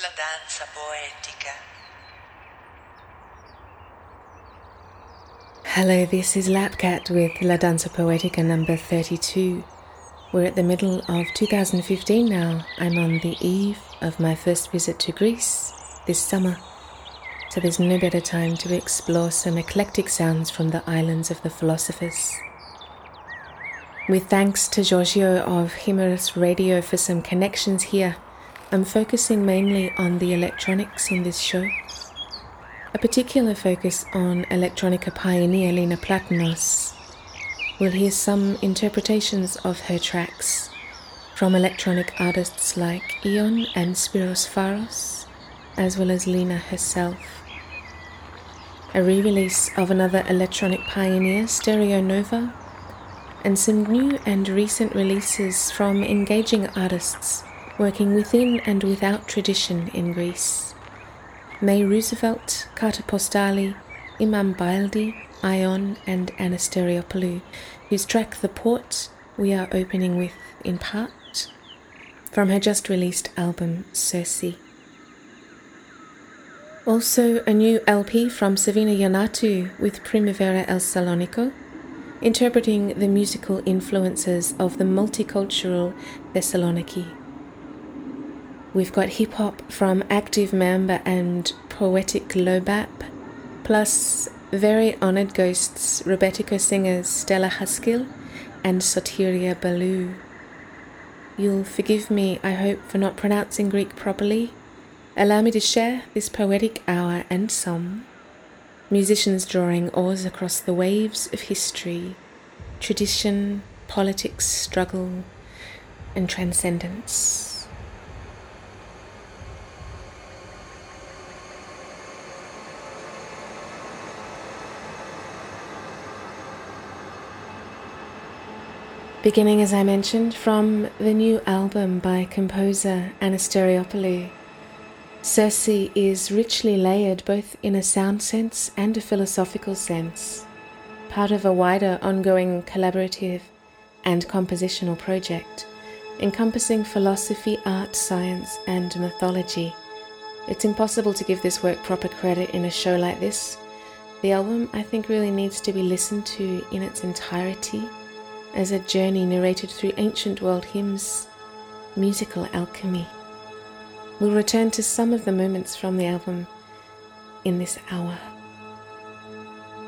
La danza poetica. Hello, this is Lapkat with La Danza Poetica number 32. We're at the middle of 2015 now. I'm on the eve of my first visit to Greece this summer, so there's no better time to explore some eclectic sounds from the islands of the philosophers. With thanks to Giorgio of Himerus Radio for some connections here I'm focusing mainly on the electronics in this show. A particular focus on electronica pioneer Lena Platonos. We'll hear some interpretations of her tracks from electronic artists like Ion and Spiros Faros, as well as Lena herself. A re release of another electronic pioneer, Stereo Nova, and some new and recent releases from engaging artists working within and without tradition in Greece. May Roosevelt, Carte Postale, Imam Baildi, Ion, and Anna Stereopoulos, whose track The Port we are opening with in part from her just released album Circe. Also, a new LP from Savina Yannatou with Primavera en Salonico, interpreting the musical influences of the multicultural Thessaloniki. We've got hip hop from Active Member and Poetic Lobap, plus very honoured ghosts Rebetiko singers Stella Haskil and Sotiria Bellou. You'll forgive me, I hope, for not pronouncing Greek properly. Allow me to share this poetic hour and some. Musicians drawing oars across the waves of history, tradition, politics, struggle, and transcendence. Beginning, as I mentioned, from the new album by composer Anna Stereopoulos. Circe is richly layered both in a sound sense and a philosophical sense, part of a wider ongoing collaborative and compositional project encompassing philosophy, art, science, and mythology. It's impossible to give this work proper credit in a show like this. The album, I think, really needs to be listened to in its entirety as a journey narrated through ancient world hymns, musical alchemy. We'll return to some of the moments from the album in this hour.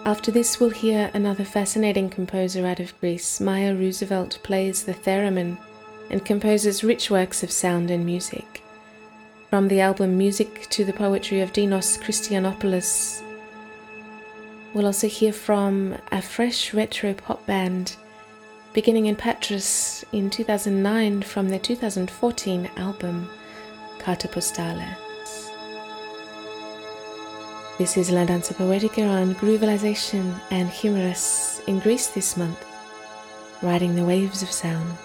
After this, we'll hear another fascinating composer out of Greece. Maya Roosevelt plays the theremin and composes rich works of sound and music. From the album Music to the Poetry of Dinos Christianopoulos, we'll also hear from a fresh retro pop band beginning in Patras in 2009 from their 2014 album Carte Postale. This is La Danza Poetica on Groovalization and Humorous in Greece this month, riding the waves of sound.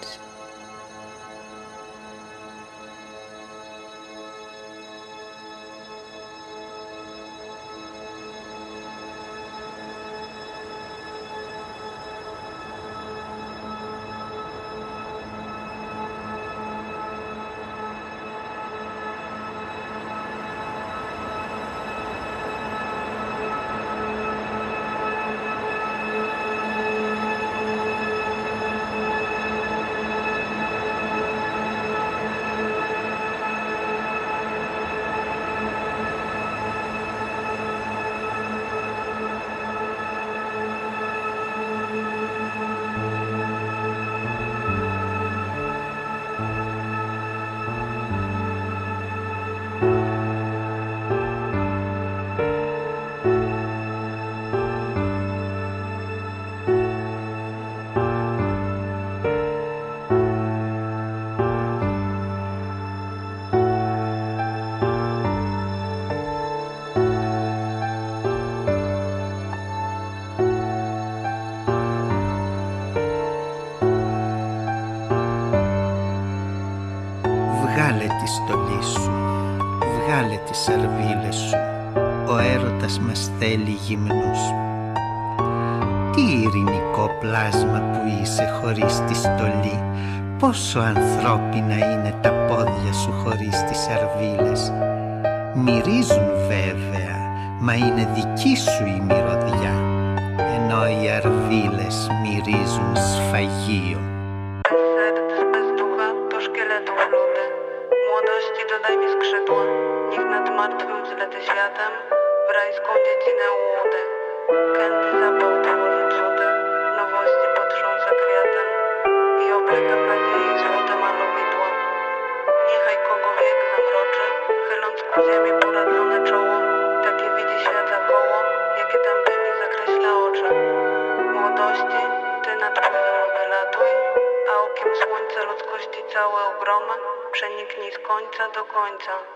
Θέλει γυμνούς. Τι ειρηνικό πλάσμα που είσαι χωρίς τη στολή Πόσο ανθρώπινα είναι τα πόδια σου χωρίς τις σερβίλες. Μυρίζουν βέβαια, μα είναι δική σου η μυρωδιά, ενώ οι αρβίλες μυρίζουν σφαγείο. prowadzić na łody. Kent zapał tworzy cudy, nowości potrząsa kwiatem i oblega nadziei złote malowidło. Niechaj kogo wiek zamroczy, chyląc ku ziemi poradzone czoło, takie widzi świata koło, jakie tępymi zakreśla oczy. Młodości, ty nad pływem wylatuj, a okiem słońca ludzkości całe ogromy, przeniknij z końca do końca.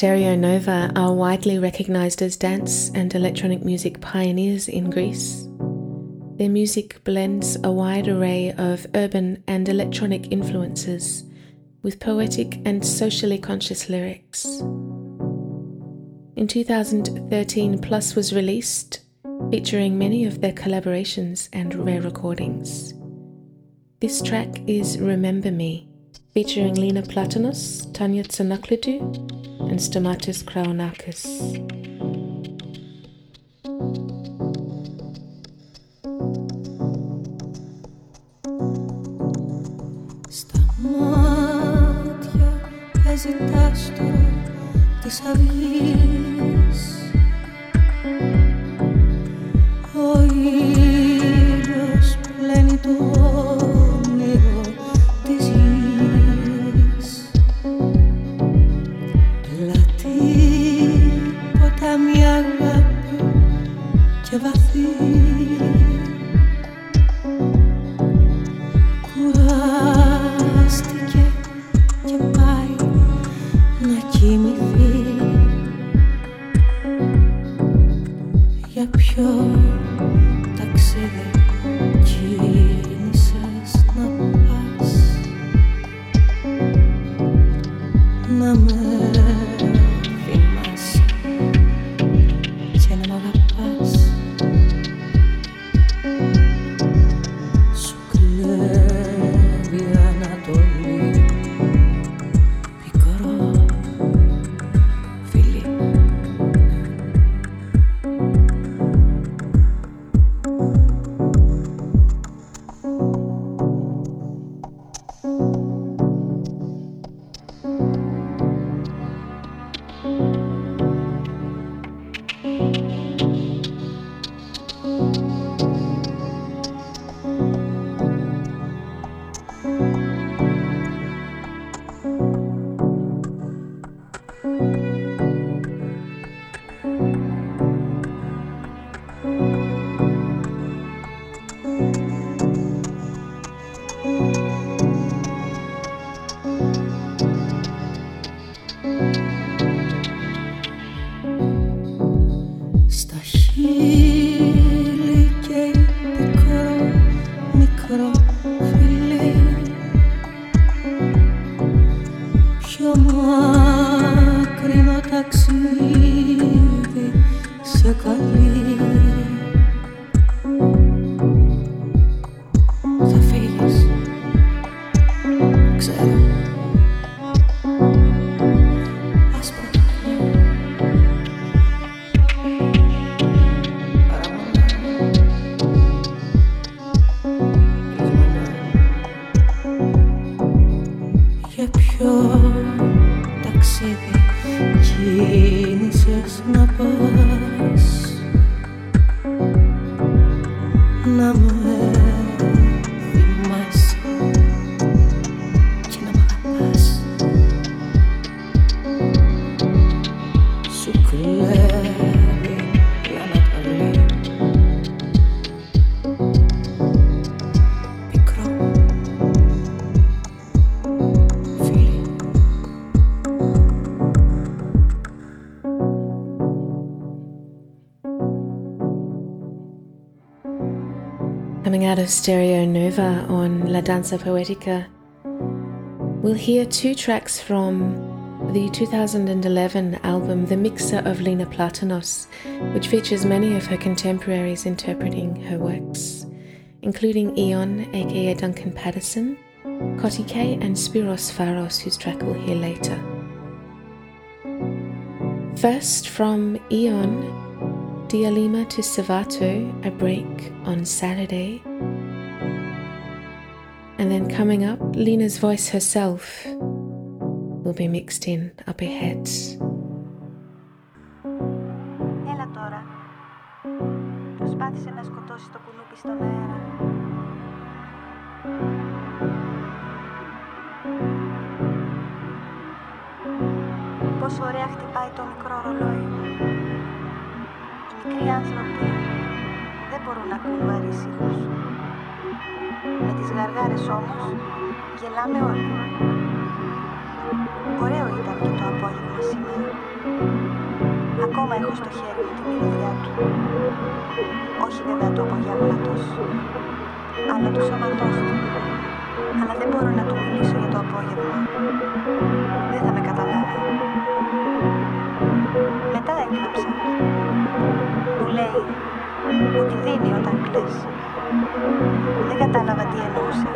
Stereo Nova are widely recognized as dance and electronic music pioneers in Greece. Their music blends a wide array of urban and electronic influences with poetic and socially conscious lyrics. In 2013, Plus was released, featuring many of their collaborations and rare recordings. This track is Remember Me featuring Lena Platonos, Tania Tsanaklidou, and Stamatis Kraounakis. Στα μάτια της out of Stereo Nova on La Danza Poetica, we'll hear two tracks from the 2011 album The Mixer of Lena Platonos, which features many of her contemporaries interpreting her works, including Ion, aka Duncan Patterson, Kotti K, and Spiros Faros, whose track we'll hear later. First, from Ion, Dialima to Savato, a break on Saturday, and then coming up, Lena's voice herself will be mixed in up ahead. Δεν μπορούν να ακούν βαρύς ήχους. Με τις γαργάρες όμως γελάμε όλοι. Ωραίο ήταν και το απόγευμα σήμερα. Ακόμα έχω στο χέρι μου τη μυρωδιά του. Όχι βέβαια του απογεύματος, αλλά του σώματός του. Αλλά δεν μπορώ να του μιλήσω για το απόγευμα. Δεν θα με καταλάβει. Μου λέει ότι δίνει όταν κλαις. Δεν κατάλαβα τι εννοούσε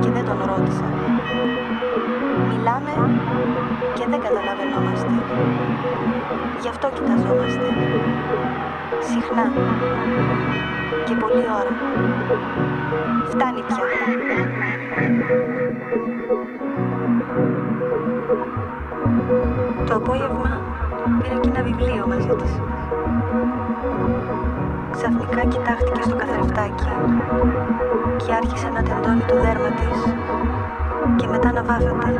και δεν τον ρώτησα. Μιλάμε και δεν καταλαβαίνόμαστε. Γι' αυτό κοιταζόμαστε. Συχνά. Και πολλή ώρα. Φτάνει πια. Το απόγευμα πήρα και ένα βιβλίο μαζί της. Ξαφνικά κοιτάχτηκε στο καθρεφτάκι και άρχισε να τεντώνει το δέρμα της και μετά να βάφεται.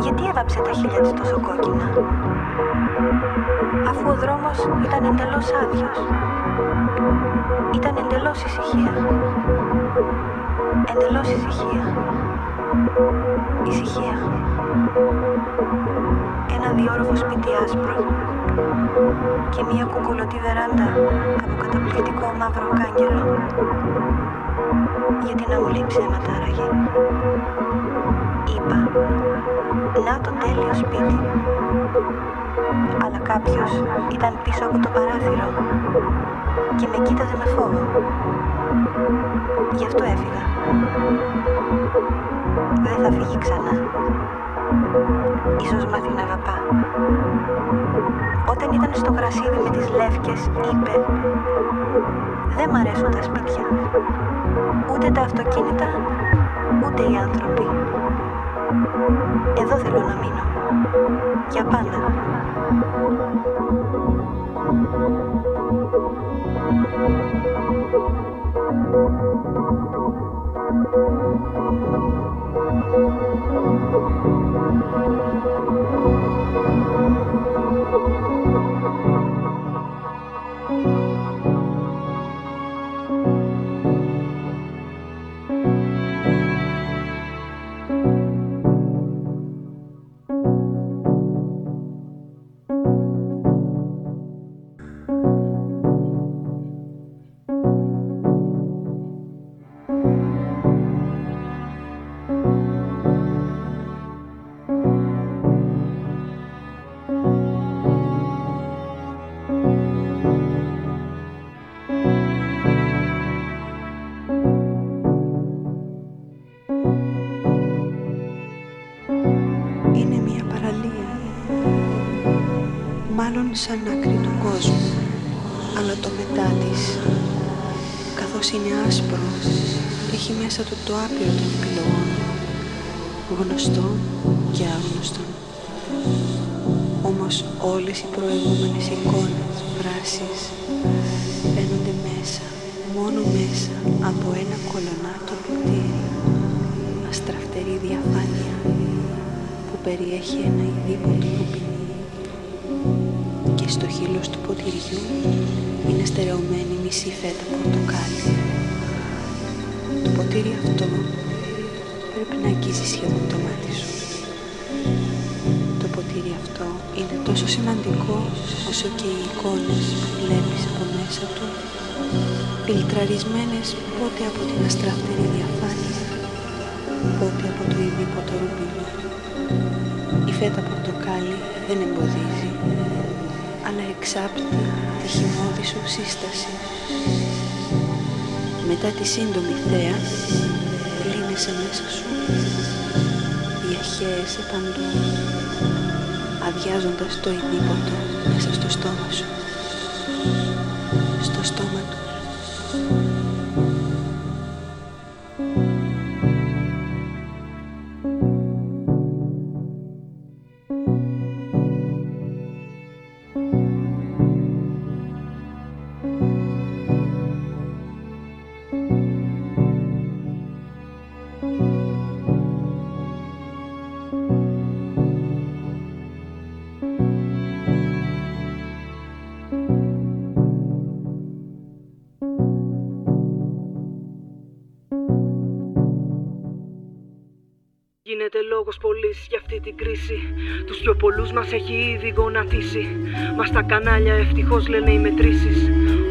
Γιατί έβαψε τα χείλια της τόσο κόκκινα; Αφού ο δρόμος ήταν εντελώς άδειος. Ήταν εντελώς ησυχία. Εντελώς ησυχία. Ησυχία. Ένα διόροφο σπίτι άσπρο και μία κουκουλωτή βεράντα από καταπληκτικό μαύρο κάγκελο. Γιατί να μου λέει ψέματα άραγε. Είπα, να το τέλειος σπίτι. Αλλά κάποιος ήταν πίσω από το παράθυρο και με κοίταζε με φόβο. Γι' αυτό έφυγα. Δεν θα φύγει ξανά. Ίσως μάθει να αγαπά. Όταν ήταν στο γρασίδι με τις λεύκες, είπε «Δεν μ' αρέσουν τα σπίτια. Ούτε τα αυτοκίνητα, ούτε οι άνθρωποι. Εδώ θέλω να μείνω. Για πάντα. Thank you. Σαν άκρη του κόσμου, αλλά το μετά της, καθώς είναι άσπρο, έχει μέσα του το άπειρο των επιλογών, γνωστών και άγνωστων. Όμως όλες οι προηγούμενες εικόνες, βράσεις, μπαίνονται μέσα, μόνο μέσα από ένα κολονάτο ποτήρι, αστραφτερή διαφάνεια που περιέχει ένα ειδήποτο στο χείλος του ποτηριού είναι στερεωμένη μισή φέτα πορτοκάλι. Το ποτήρι αυτό πρέπει να αγγίζει σχεδόν το μάτι σου. Το ποτήρι αυτό είναι τόσο σημαντικό όσο και οι εικόνες που βλέπεις από μέσα του φιλτραρισμένες πότε από την αστραφτερή διαφάνεια πότε από το ειδήποτο ρουμπινό. Η φέτα πορτοκάλι δεν εμποδίζει αλλά εξάπτει τη χυμώδη σου σύσταση. Μετά τη σύντομη θέα, λύνεσαι μέσα σου. Διαχέεσαι παντού, αδειάζοντας το ειδήποτο μέσα στο στόμα σου. Λόγος πολύς για αυτή την κρίση. Τους πιο πολλούς μας έχει ήδη γονατίσει. Μας στα κανάλια ευτυχώς λένε οι μετρήσεις.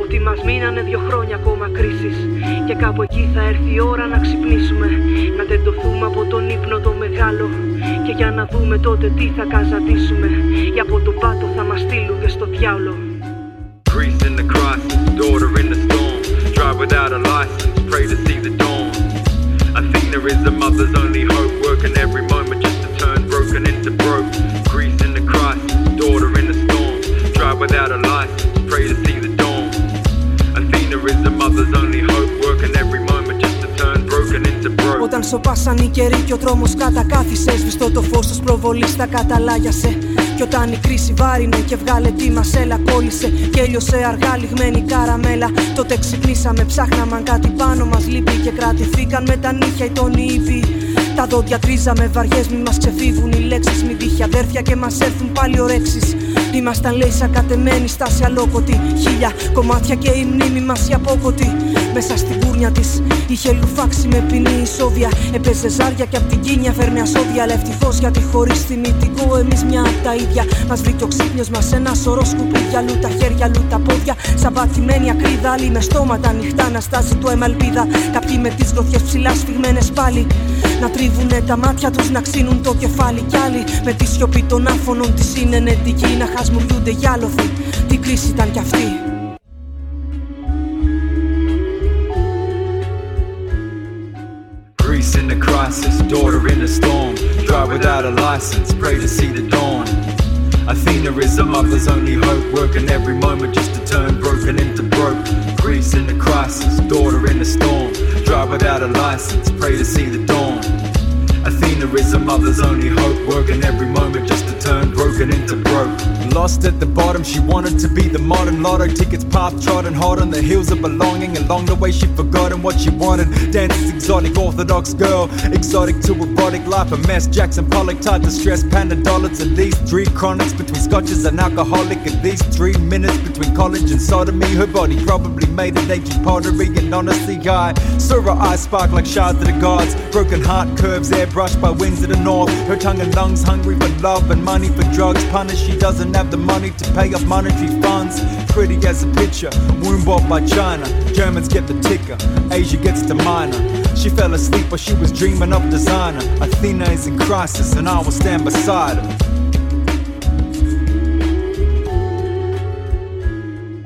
Ότι μας μείνανε δύο χρόνια ακόμα κρίσης Και κάπου εκεί θα έρθει η ώρα να ξυπνήσουμε. Να τεντωθούμε από τον ύπνο το μεγάλο. Και για να δούμε τότε τι θα καζατήσουμε. Ή από τον πάτο θα μας στείλουν και στο διάολο. Drive without a license, pray to see the dawn. Athena is the mother's only hope, without a license, pray to see the dawn. Athena is the mother's only hope, working every moment just to turn broken into broke. Όταν σοπάσαν οι καιροί και ο τρόμος κατακάθισες Σβηστό το φως τους προβολής τα καταλάγιασε. Κι όταν η κρίση βάρινε και βγάλε τη μασέλα Κόλλησε και έλειωσε αργά λιγμένη καραμέλα. Τότε ξυπνήσαμε ψάχναμε αν κάτι πάνω μας λείπει Και κρατηθήκαν με τα νύχια οι τόνοι ήπιοι τα δόντια τρίζαμε βαριές μη μας ξεφύγουν οι λέξεις Μη τύχει αδέρφια και μας έρθουν πάλι ωρέξεις Ήμασταν λέει σαν κατεμένη στάση αλόκοτη. Χίλια κομμάτια και η μνήμη μας η απόκοτη. Μέσα στην κούρνια της είχε λουφάξει με ποινή ισόβια Έπαιζε ζάρια και απ' την κίνια φέρνει ασόβια. Αλλά ευτυχώς γιατί χωρίς θυμητικό εμείς μια απ' τα ίδια. Μας βρήκε ο ξύπνιος μας ένα σωρό σκουπίδια. Λου τα χέρια, λου τα πόδια. Σαν πατημένη ακρίδα, άλλοι με στόματα. Ανοιχτά Να στάζει το αίμα ελπίδα. Κάποιοι με τις γροθιές ψηλά σφιγμένες πάλι να τρίβουνε τα μάτια τους, να ξύνουν το κεφάλι κι άλλοι Με τη σιωπή των άφωνων της είναι νετική Να χασμουριούνται γυάλωθοι, τι κρίση ήταν κι αυτή Greece in the crisis, daughter in a storm. Drive without a license, pray to see the dawn. Athena is a mother's only hope, working every moment just to turn broken into broke. Greece in the crisis, daughter in a storm. Drive without a license, pray to see the dawn. Athena is a mother's only hope, working every moment just to turn broken into broke. Lost at the bottom, she wanted to be the modern lotto tickets path trodden hard on the heels of belonging. Along the way, she forgotten what she wanted. Dances exotic, orthodox girl, exotic to erotic life, a mess. Jackson Pollock tied to stress, Panadolets, at least three chronics between scotches and alcoholic. At least three minutes between college and sodomy, her body probably made an ancient pottery and honesty high. Saw her eyes spark like shards of the gods, broken heart curves airbrushed by winds of the north. Her tongue and lungs hungry for love and money for drugs. Punished, she doesn't have the money to pay off monetary funds. Pretty as a picture, womb bought by China. Germans get the ticker, Asia gets the minor. She fell asleep while she was dreaming of designer. Athena is in crisis, and I will stand beside her.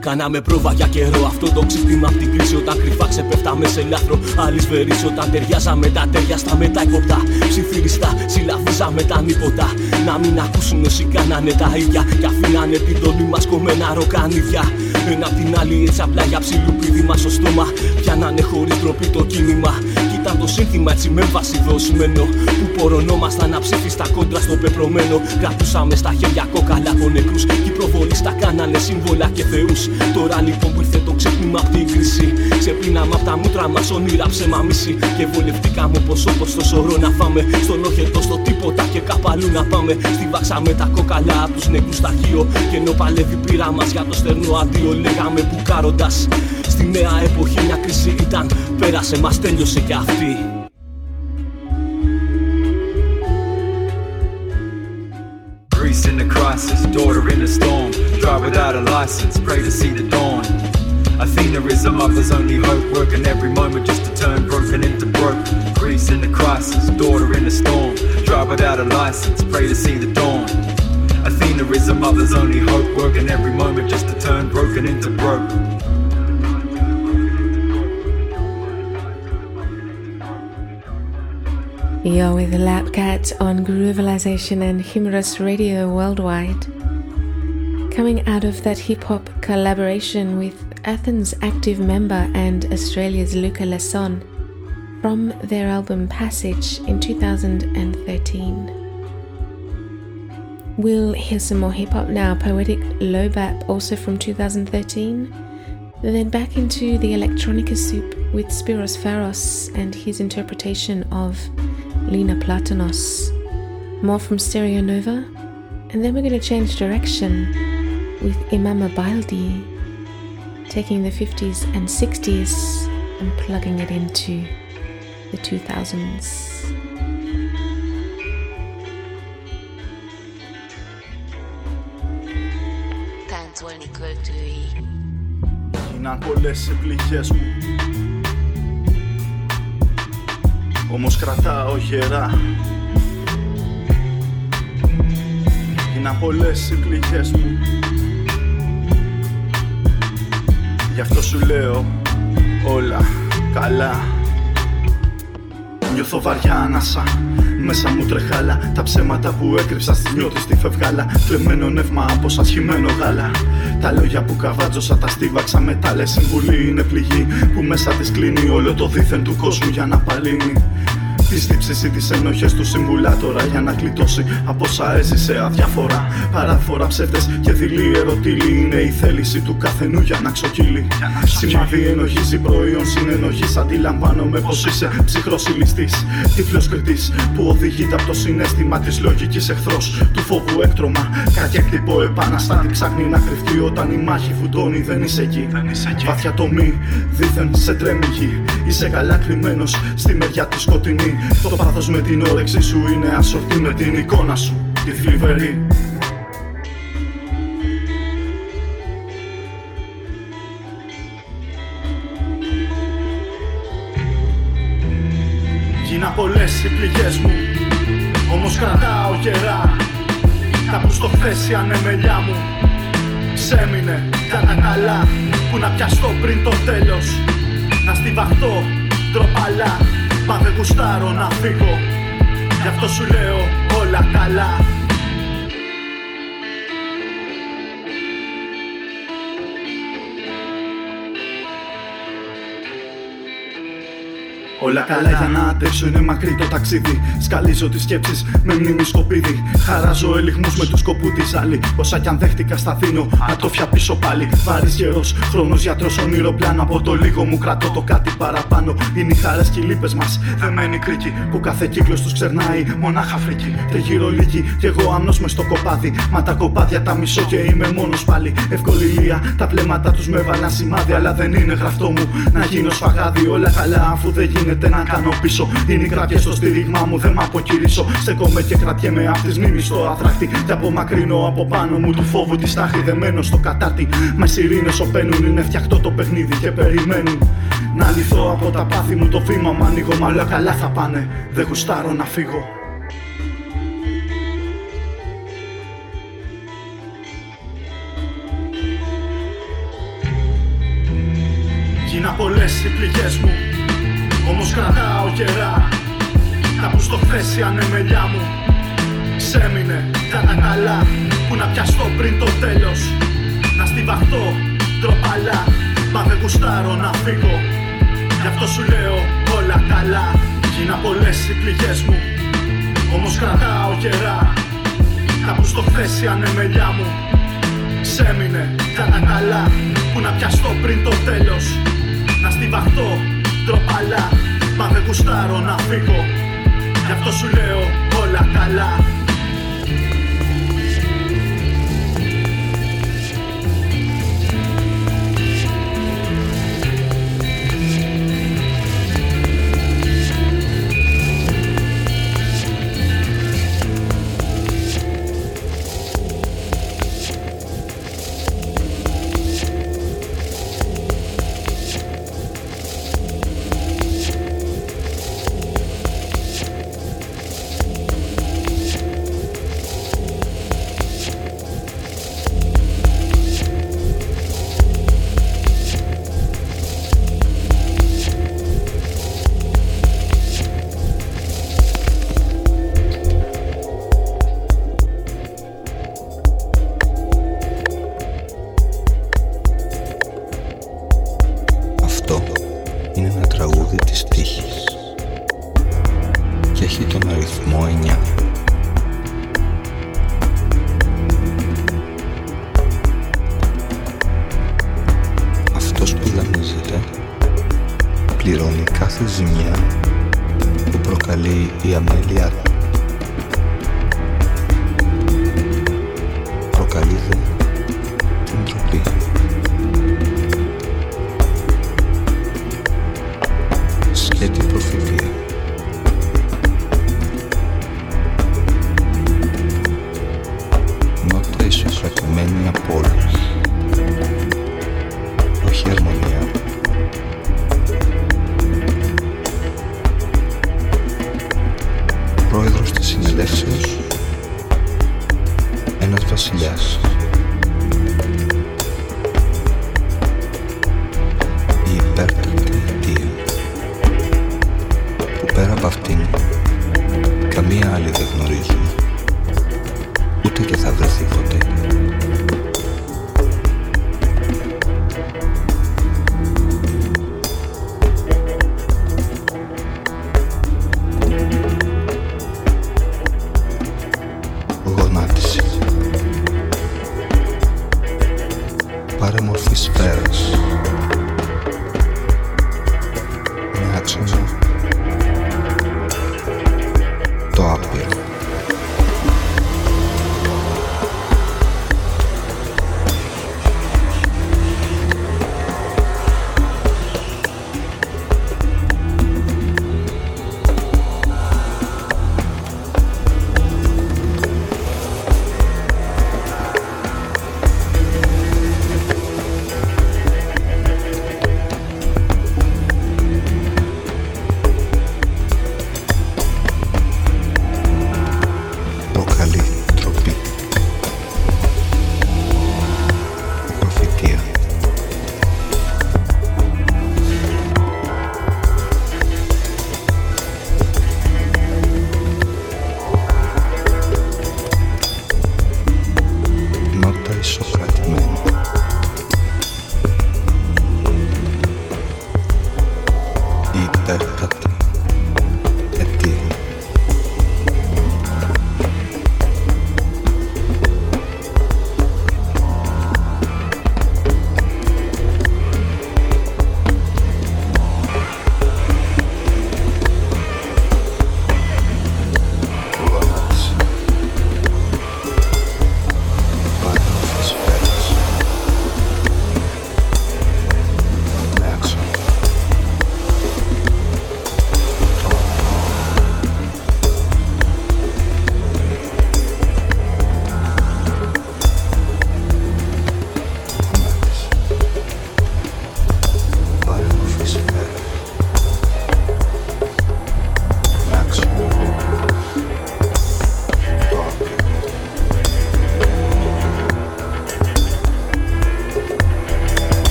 Κάναμε πρόβα για καιρό. Αυτό το ξύπνημα απ' την κρίση Όταν κρυφά ξεπέφταμε σε λάθρο. Άλλη σφαίρις όταν ταιριάζαμε τα τέρια στα μετά υποπτά Ψιθυριστά συλλαβίζαμε τα νύποτα Να μην ακούσουν όσοι κάνανε τα ίδια Κι αφήνανε την τόλη μας κομμένα ροκανίδια. Ένα απ' την άλλη έτσι απλά για ψιλουπίδι μας στο στόμα. Πιάνανε χωρίς ντροπή το κίνημα Κι ήταν το σύνθημα έτσι με βάση δοσμένο Που πορωνόμασταν αψήφιστα κόντρα στο πεπρωμένο. Κρατούσαμε στα χέρια κόκαλα από νεκρούς Κι οι προβολείς τα κάνανε σύμβολα και θεούς. Τώρα λοιπόν που ήρθε το ξύπνημα απ' την κρίση Ξεπλύναμε απ' τα μούτρα μας όνειρα ψέμα μίση. Και βολευτήκαμε όπως όπως το σωρό να φάμε. Στον όχετο στο τίποτα και καπαλού να πάμε. Στη βάξα με τα κόκαλα απ' τους νεκρούς στα χείο Και ενώ παλεύει πείρα μας για το στερνό αντίο Λέγαμε μπουκάροντας Στη νέα εποχή μια κρίση ήταν Πέρασε μας τέλειωσε κι αυτή Greece in the crisis, daughter in a storm. Drive without a license, pray to see the dawn. Athena is a mother's only hope, working every moment just to turn broken into broke. Greece in the crisis, daughter in a storm. Drive without a license, pray to see the dawn. Athena is a mother's only hope, working every moment just to turn broken into broke. You're with the Lapkat on Groovalization and Humorous Radio Worldwide. Coming out of that hip hop collaboration with Athens' active member and Australia's Luka Lesson from their album Passage in 2013. We'll hear some more hip hop now, Poetic Lobap also from 2013. Then back into the electronica soup with Spiros Faros and his interpretation of Lena Platonos. More from Stereo Nova, and then we're going to change direction with Imam Baildi, taking the 50s and 60s and plugging it into the 2000s. Όμως κρατάω γερά. Γίναν πολλές οι πληγές μου. Γι' αυτό σου λέω όλα καλά. Νιώθω βαριά ανάσα. Μέσα μου τρεχάλα. Τα ψέματα που έκρυψα στις νιώτη στη φευγάλα. Κλεμμένο νεύμα από σασχημένο γάλα. Τα λόγια που καβάτζωσα τα στίβαξα μετά Λες. Συμβουλή είναι πληγή που μέσα της κλείνει Όλο το δίθεν του κόσμου για να παλύνει τι τύψει ή τις ενοχές του συμβουλάτορα για να κλειτώσει από όσα έζησε αδιαφορά. Παράφορα ψεύτες και δειλή ερωτήλη είναι η θέληση του καθενού για να ξοκύλει. Σημαδί ενοχή ή προϊόν συνενοχής. Αντιλαμβάνομαι πως είσαι ψυχρός ηλιστής. Τύφλος κριτής που οδηγείται από το συνέστημα της λογικής εχθρός του φόβου έκτρωμα. Κακέκτυπο επαναστάτη ψάχνει να κρυφτεί όταν η μάχη φουντώνει. Δεν είσαι εκεί. Βαθιά τομή δίθεν σε τρέμει Είσαι καλά κρυμμένο στη μεριά τη σκοτεινή. Το πάθος με την όρεξη σου είναι ασορτή με την εικόνα σου Τη θλιβερή. Γίνα πολλές οι πληγές μου Όμως κρατάω καιρά. Τα που στο χθες η ανεμελιά μου Ξέμεινε κατά καλά. Που να πιαστώ πριν το τέλος Να στιβαχτώ ντροπαλά Μα δεν γουστάρω να φύγω. Γι' αυτό σου λέω όλα καλά Όλα καλά για να αντέξω είναι μακρύ το ταξίδι. Σκαλίζω τις σκέψεις με μνήμη σκοπίδι. Χαράζω ελιγμούς με του σκοπού της άλλη. Όσα κι αν δέχτηκα στα δίνω, ατόφια πίσω πάλι. Βάρη γερό, χρόνος γιατρός, όνειρο πλάνο. Από το λίγο μου κρατώ το κάτι παραπάνω. Είναι οι χαρές και οι λύπες μας. Δεμένη κρίκη που κάθε κύκλος τους ξερνάει. Μονάχα φρίκη, τριγύρω λίγη. Κι εγώ άμνο μες στο κοπάδι. Μα τα κοπάδια τα μισώ και είμαι μόνος πάλι. Ευκολία, τα βλέμματα τους με βάλαν σημάδι. Αλλά δεν είναι γραφτό μου να γίνω σφαγάδι. Όλα καλά αφού δεν γίνεται γίνεται να κάνω πίσω. Είναι η κράτια στο στήριγμά μου, δεν μ' αποκηρύσω. Στεκόμαι και κρατιέμαι απ' τη μνήμης στο αθράκτη. Και απομακρύνω από πάνω μου του φόβου της στάχη δεμένο στο κατάτι. Μα σιρήνες οπαίνουν, είναι φτιαχτό το παιχνίδι και περιμένουν. Να λυθώ από τα πάθη μου το βήμα μου ανοίγω. Μα όλα καλά θα πάνε, δεν γουστάρω να φύγω. Γίνα πολλές οι πληγές μου όμως κρατάω καιρά. Τα που στο χθες η ανεμελιά μου. Ξέμεινε κατά καλά Που να πιαστώ πριν το τέλος. Να στιβαχτώ τροπαλά Μα δεν γουστάρω να φύγω. Γι' αυτό σου λέω όλα καλά. Γίνα πολλές οι πληγές μου. Όμως κρατάω καιρά. Τα που στο χθες η ανεμελιά μου. Ξέμεινε κατά καλά Που να πιαστώ πριν το τέλος. Να στιβαχτώ τροπαλά Μα δεν γουστάρω να φύγω. Γι' αυτό σου λέω όλα καλά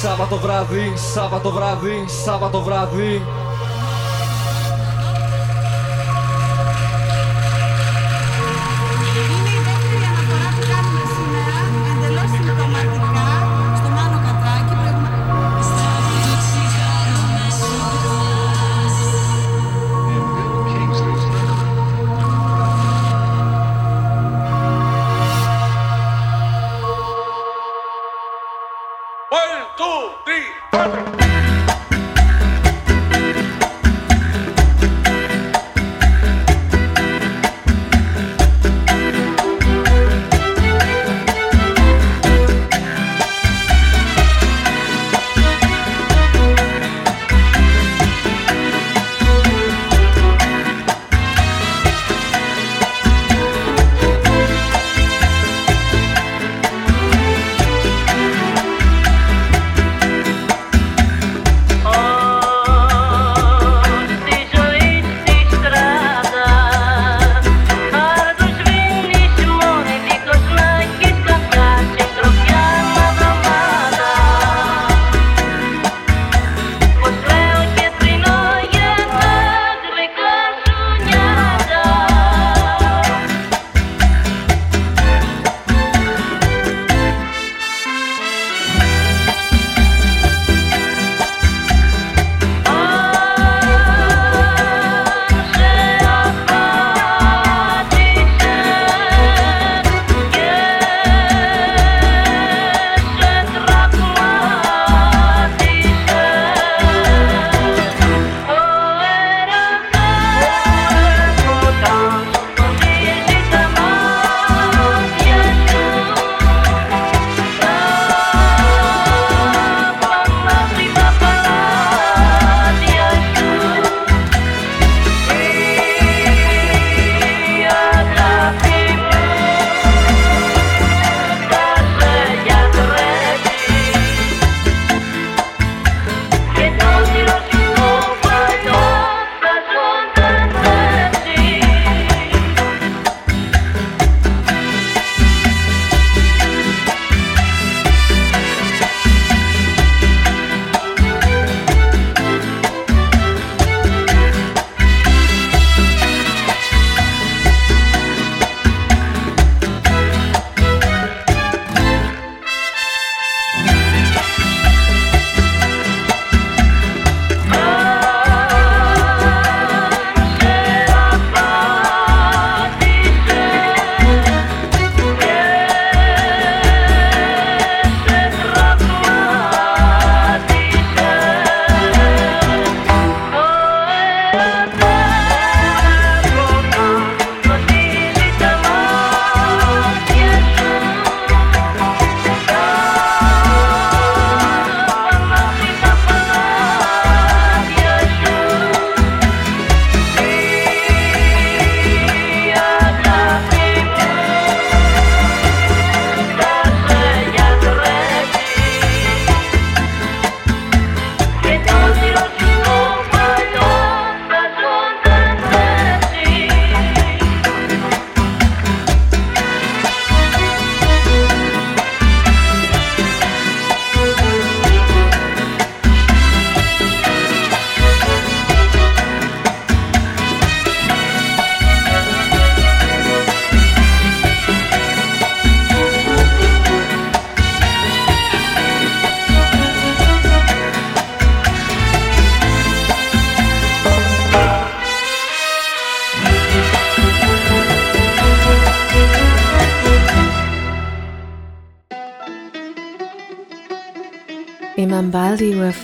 Σάββατο βράδυ, Σάββατο βράδυ, Σάββατο βράδυ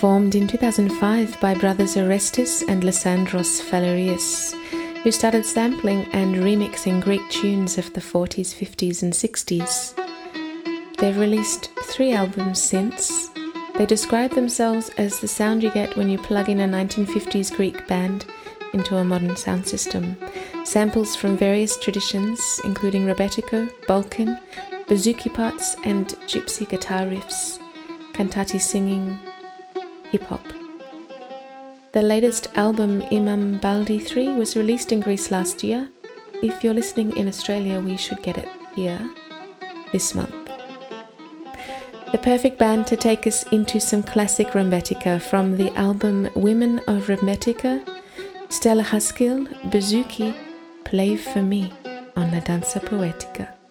formed in 2005 by brothers Orestes and Lysandros Falireas, who started sampling and remixing Greek tunes of the 40s, 50s, and 60s. They've released three albums since. They describe themselves as the sound you get when you plug in a 1950s Greek band into a modern sound system. Samples from various traditions, including Rebetiko, Balkan, bouzouki parts, and gypsy guitar riffs cantati singing, hip hop. The latest album, Imam Baildi 3, was released in Greece last year. If you're listening in Australia, we should get it here this month. The perfect band to take us into some classic Rembetika from the album Women of Rembetika, Stella Haskil, Bouzouki, Play for Me on La Danza Poetica.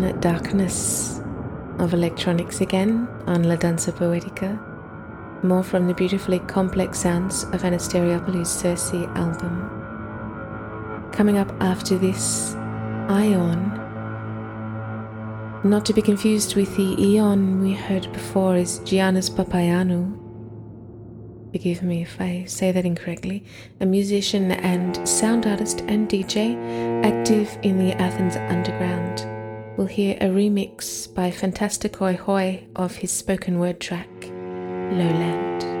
The darkness of electronics again on La Danza Poetica. More from the beautifully complex sounds of Anna Stereopoulos' Circe album. Coming up after this, Ion. Not to be confused with the Eon we heard before is Giannis Papayanou. Forgive me if I say that incorrectly. A musician and sound artist and DJ active in the Athens underground. We'll hear a remix by Fantasticoi Hoi of his spoken word track, Lowland.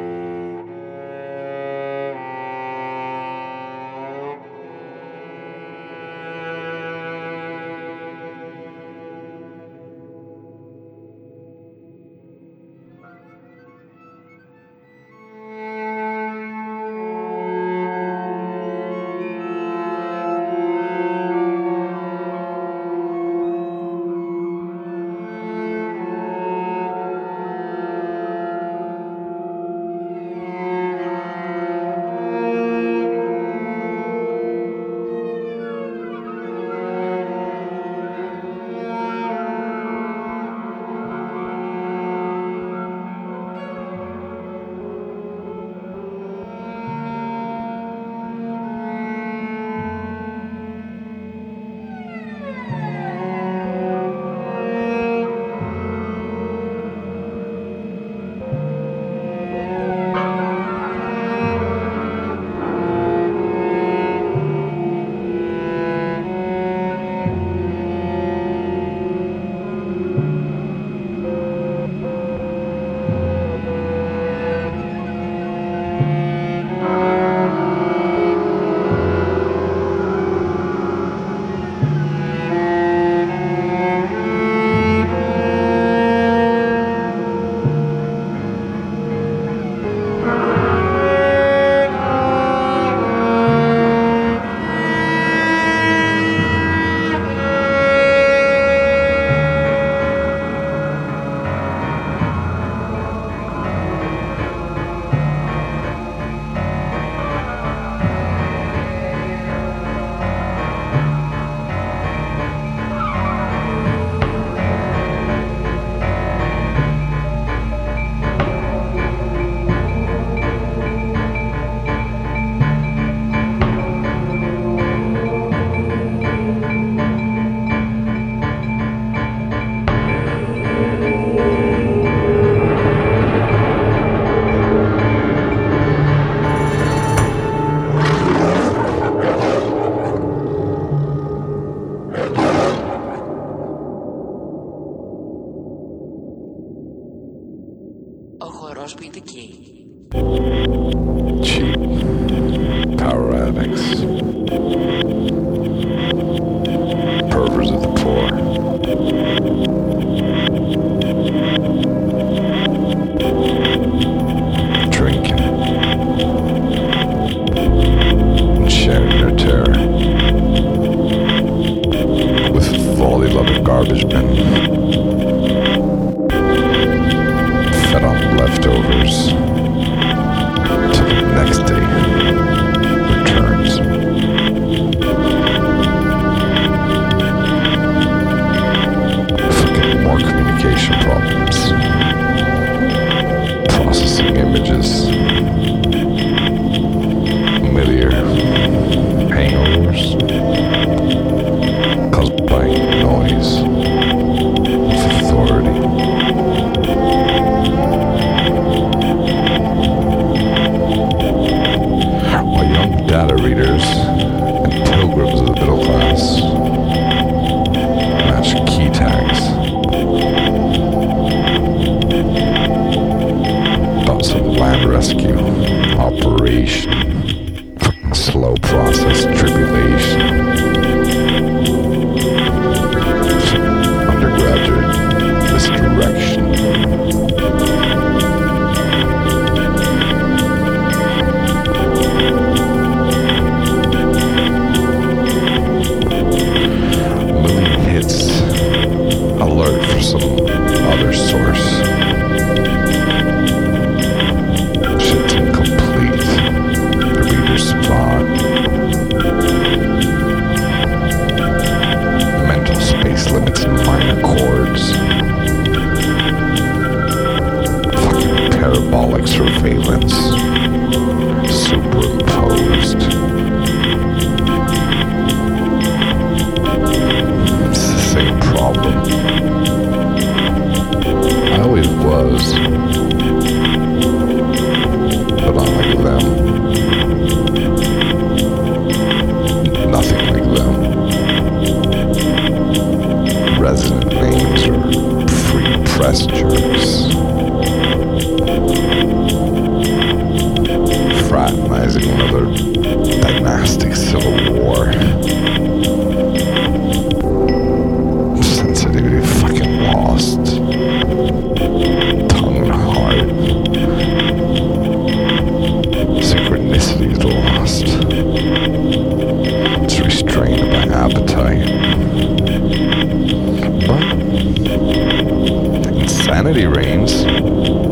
be the key. Cheap. Power addicts. fraternizing another dynastic civil war. Sensitivity fucking lost. Tongue and heart. Synchronicity is lost. It's restrained by appetite. But insanity reigns.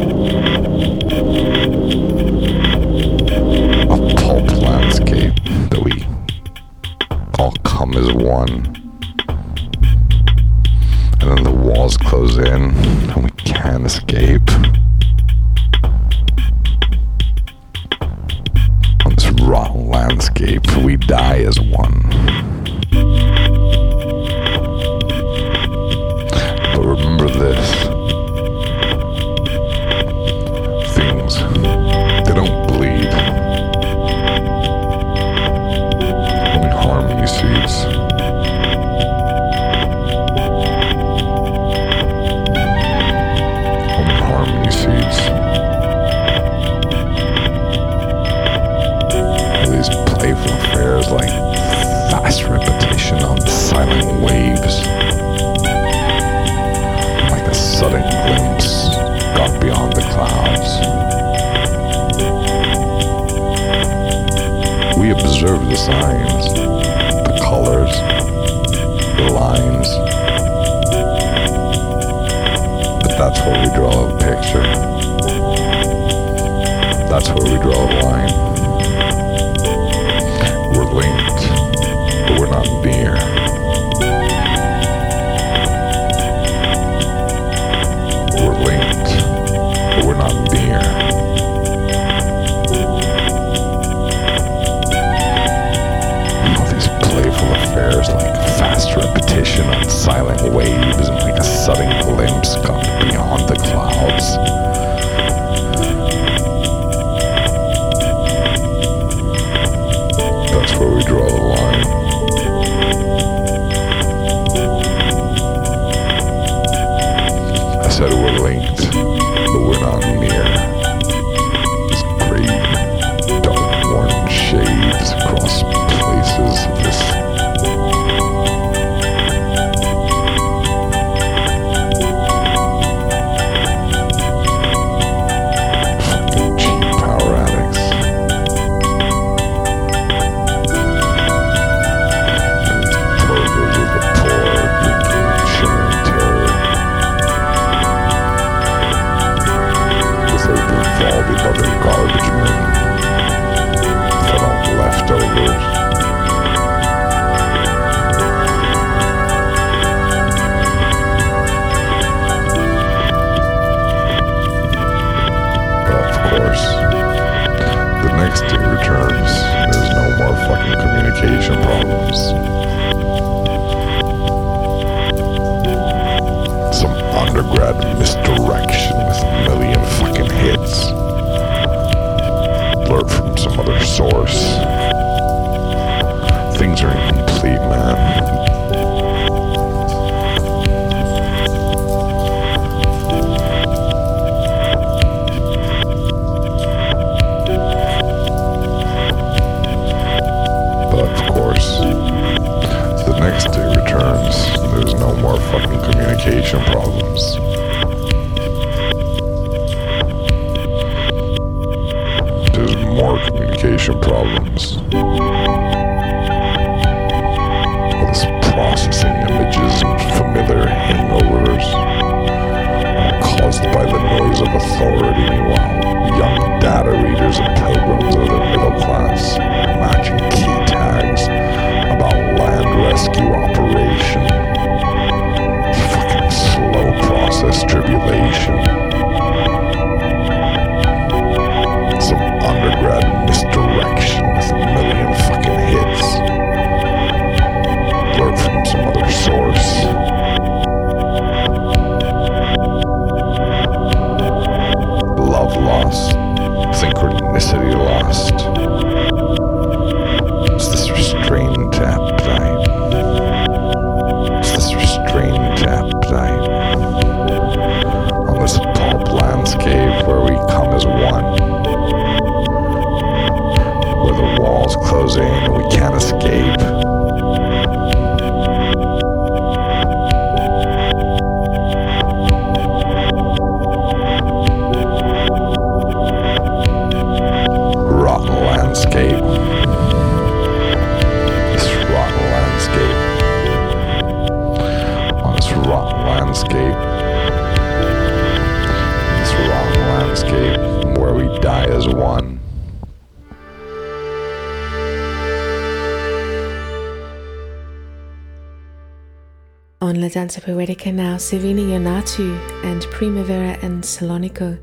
la danza poetica now Savina Yannatou and Primavera en Salonico.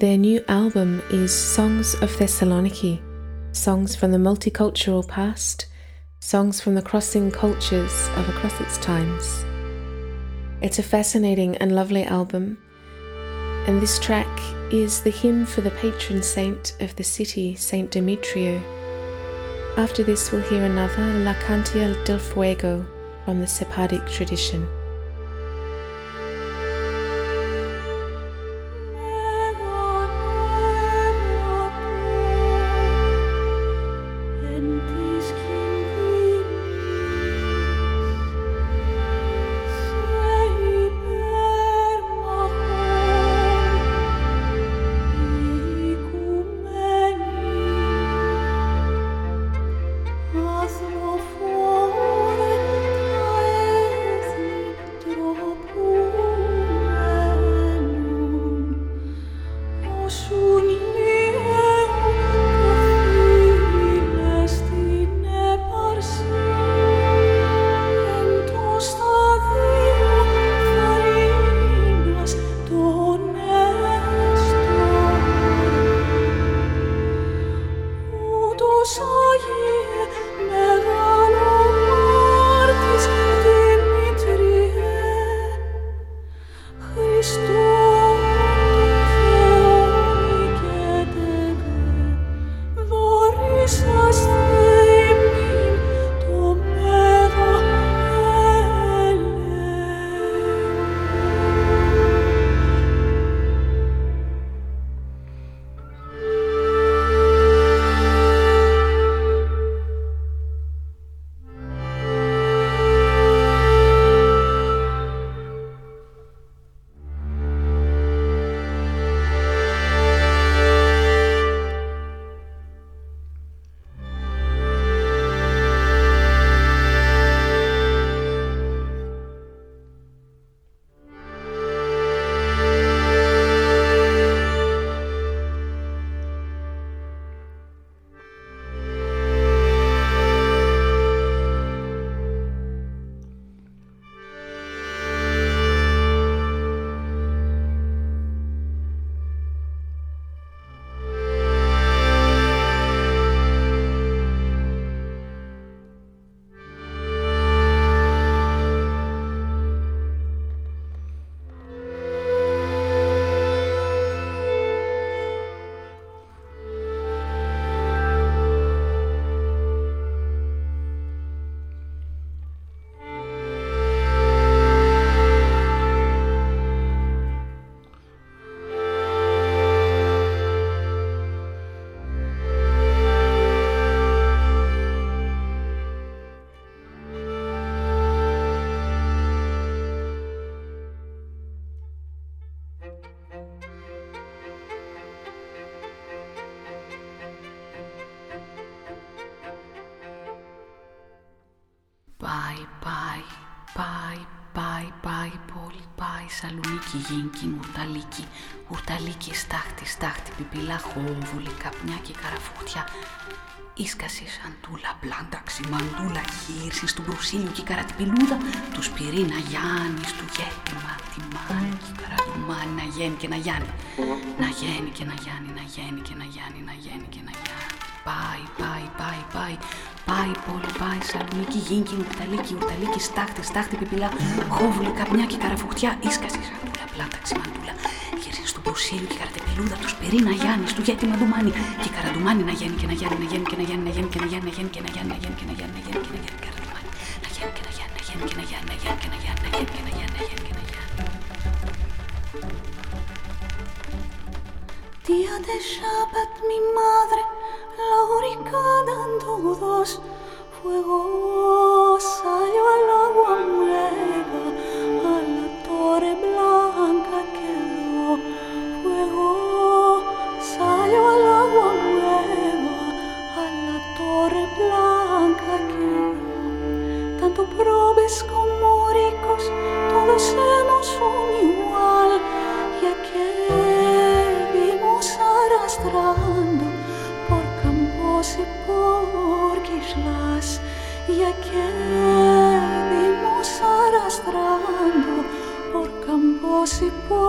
Their new album is Songs of Thessaloniki, songs from the multicultural past, songs from the crossing cultures of across its times. It's a fascinating and lovely album, and this track is the hymn for the patron saint of the city, Saint Demetrio. After this, we'll hear another, La Cantiga del Fuego, from the Sephardic tradition. Πάει Σαλονίκη, Γίνκι, Ουρταλίκη, Ουρταλίκη, Στάχτη, Στάχτη, Πιπιλά, Χόβουλη, Καπνιά και Καραφούτια, Ίσκαση, Σαντούλα, Πλάντα, Ξημαντούλα, Χύρση, του Μπρουσίλιου και Καρατιπιλούδα, τους Σπυρίνα, Γιάννη, του Γέτη, Μάτι, Καρατουμάνι, να γίνει και να γιάνει. Να γίνει και να γιάνει, να γίνει και να γιάνει, να γίνει και να γιάνει. Πάει, πάει, πάει, πάει, πάει, πόλη, πάει, Σαλονίκη, Γίνκι, Ουρταλίκη, Ουρταλίκη, Στάχτη, Στάχτη, Πιπιλά, Χόβουλη, Καπνιά και Καραφουχτιά, Ίσκαση, Σαντούλα, Πλάντα, Ξημαντούλα, Χύρση, του Μπρουσίλιου και Καρατιπιλούδα, του Σπυρίνα, Γιάννη, του Γέτη, Μαντουμάνι, και Καρατουμάνι, να γίνει και να γιάνει, να γίνει και να γιάνει, να γίνει και να γιάνει, να γίνει και να γιάνει, να γίνει και να γιάνει, να γίνει και να γιάνει, Καρατουμάνι, να γίνει και να γιάνει, να γίνει και να γιάνει, να γίνει και να γιάνει, να γίνει και να γιάνει, να γίνει και να γιάνει. Día de Shabbat, mi madre, la única dando dos fuego salió al agua nueva a la torre blanca quedó fuego salió al agua nueva a la torre blanca quedó. Tanto probes como ricos todos hemos un igual y aquel vimos arrastrar πόρκισλας για κέδι μου σαραστράντο πορκαμπός υπό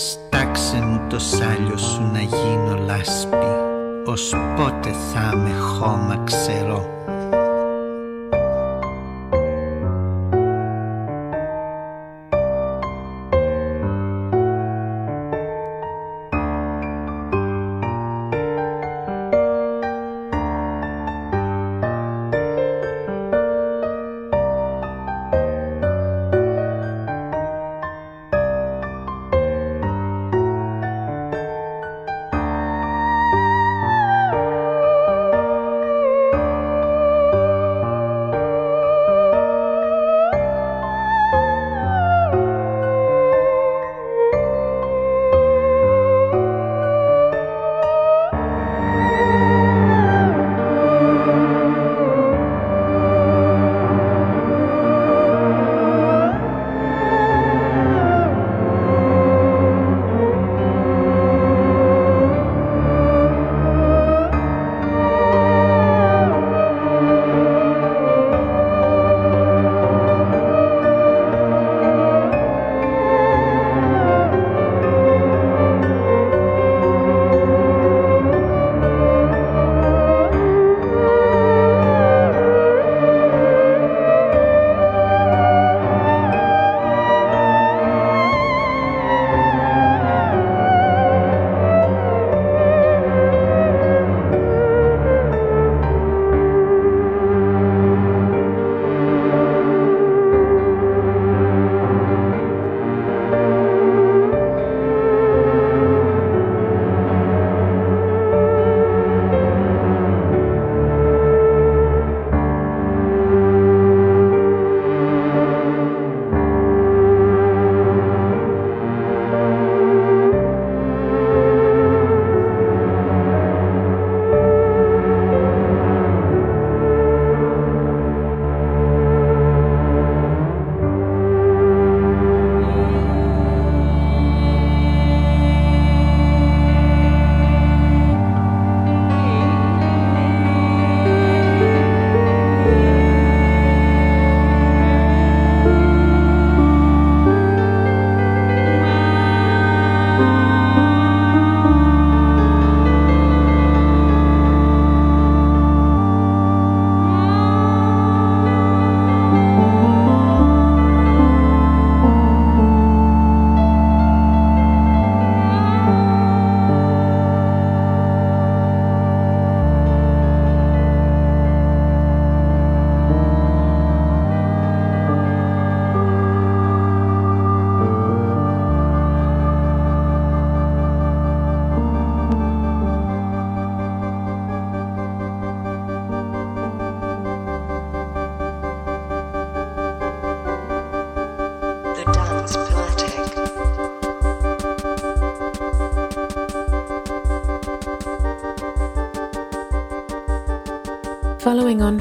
Στάξε μου το σάλιο σου να γίνω λάσπη Ως πότε θα με χώμα ξερό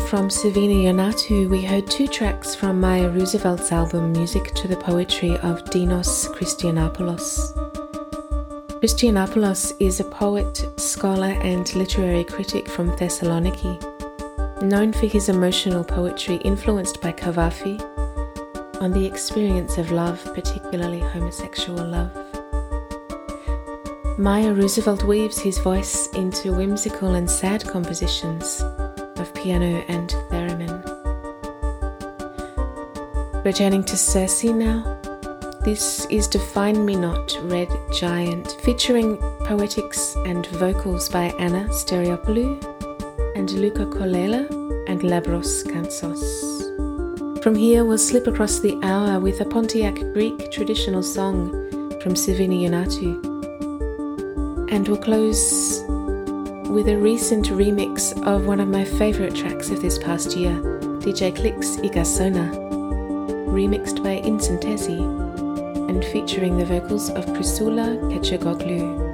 from Savina Yannatou, we heard two tracks from May Roosevelt's album Music to the Poetry of Dinos Christianopoulos. Christianopoulos is a poet, scholar, and literary critic from Thessaloniki, known for his emotional poetry influenced by Kavafi on the experience of love, particularly homosexual love. May Roosevelt weaves his voice into whimsical and sad compositions piano and theremin. Returning to Circe now, this is Define Me Not, Red Giant, featuring poetics and vocals by Anna Stereopoulou and Luca Colella and Labros Kansos. From here, we'll slip across the hour with a Pontic Greek traditional song from Savina Yannatou. And we'll close with a recent remix of one of my favorite tracks of this past year, DJ Clicks Igasona, remixed by Incentesi and featuring the vocals of Priscilla Kechagoglu.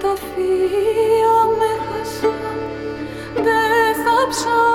τα φύλλα με χασά, δεν θα ψάχνω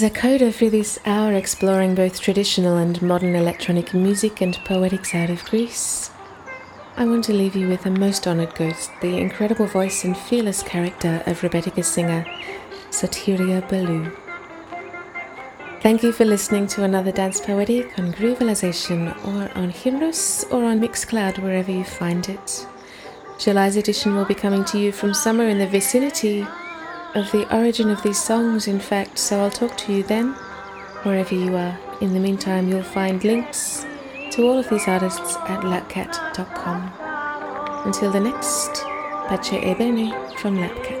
As a coda for this hour exploring both traditional and modern electronic music and poetics out of Greece, I want to leave you with a most honoured ghost, the incredible voice and fearless character of Rebetika singer Sotiria Bellou. Thank you for listening to another Dance Poetic on Groovalizacion or on Hymnos or on Mixcloud, wherever you find it. July's edition will be coming to you from somewhere in the vicinity of the origin of these songs, in fact, so I'll talk to you then, wherever you are. In the meantime, you'll find links to all of these artists at lapkat.com. Until the next, Pace Ebene from Lapkat.